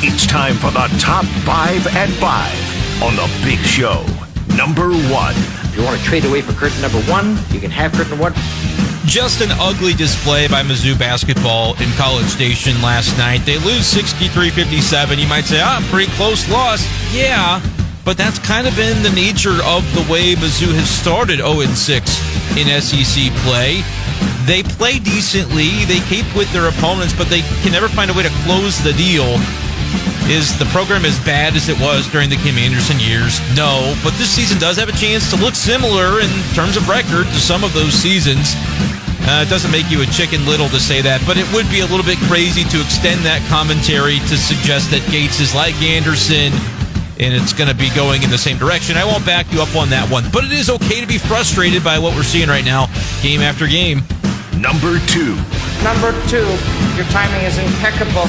It's time for the top five at five on the big show. Number one. If you want to trade away for curtain number one, you can have curtain one. Just an ugly display by Mizzou basketball in College Station last night. They lose 63 57. You might say, ah, pretty close loss. Yeah, but that's kind of been the nature of the way Mizzou has started 0 6 in SEC play. They play decently, they keep with their opponents, but they can never find a way to close the deal. Is the program as bad as it was during the Kim Anderson years? No, but this season does have a chance to look similar in terms of record to some of those seasons. Uh, it doesn't make you a chicken little to say that, but it would be a little bit crazy to extend that commentary to suggest that Gates is like Anderson and it's going to be going in the same direction. I won't back you up on that one, but it is okay to be frustrated by what we're seeing right now, game after game. Number two. Number two, your timing is impeccable.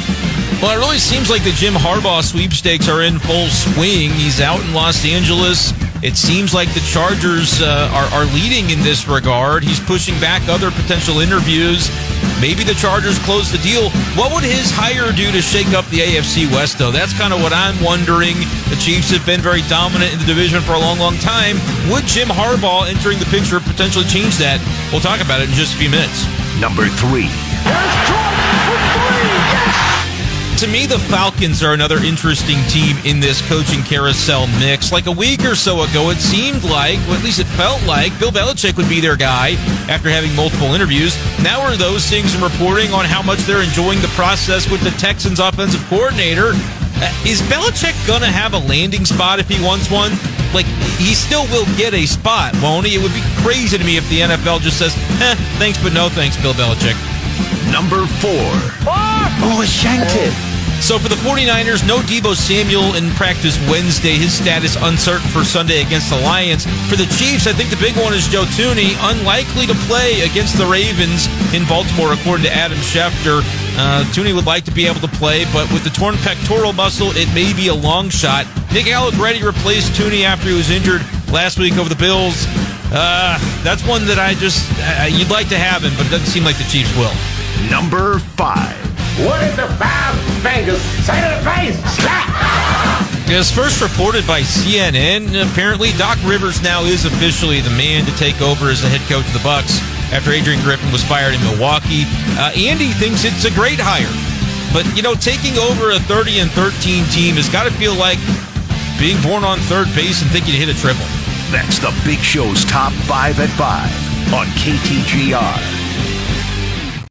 Well, it really seems like the Jim Harbaugh sweepstakes are in full swing. He's out in Los Angeles. It seems like the Chargers uh, are, are leading in this regard. He's pushing back other potential interviews. Maybe the Chargers close the deal. What would his hire do to shake up the AFC West, though? That's kind of what I'm wondering. The Chiefs have been very dominant in the division for a long, long time. Would Jim Harbaugh entering the picture potentially change that? We'll talk about it in just a few minutes. Number three. To me, the Falcons are another interesting team in this coaching carousel mix. Like a week or so ago, it seemed like, or at least it felt like, Bill Belichick would be their guy after having multiple interviews. Now are those things and reporting on how much they're enjoying the process with the Texans offensive coordinator. Uh, is Belichick going to have a landing spot if he wants one? Like, he still will get a spot, won't he? It would be crazy to me if the NFL just says, eh, thanks, but no thanks, Bill Belichick. Number four. Oh, shanked it. So for the 49ers, no Deebo Samuel in practice Wednesday. His status uncertain for Sunday against the Lions. For the Chiefs, I think the big one is Joe Thuney, unlikely to play against the Ravens in Baltimore, according to Adam Schefter. Uh, Thuney would like to be able to play, but with the torn pectoral muscle, it may be a long shot. Nick Allegretti replaced Thuney after he was injured last week over the Bills. Uh, that's one that I just, uh, you'd like to have him, but it doesn't seem like the Chiefs will. Number five. What is the five fingers say to the face? Slap! As first reported by CNN, apparently Doc Rivers now is officially the man to take over as the head coach of the Bucks after Adrian Griffin was fired in Milwaukee. Uh, Andy thinks it's a great hire, but you know, taking over a 30 and 13 team has got to feel like being born on third base and thinking to hit a triple. That's the Big Show's top five at five on KTGR.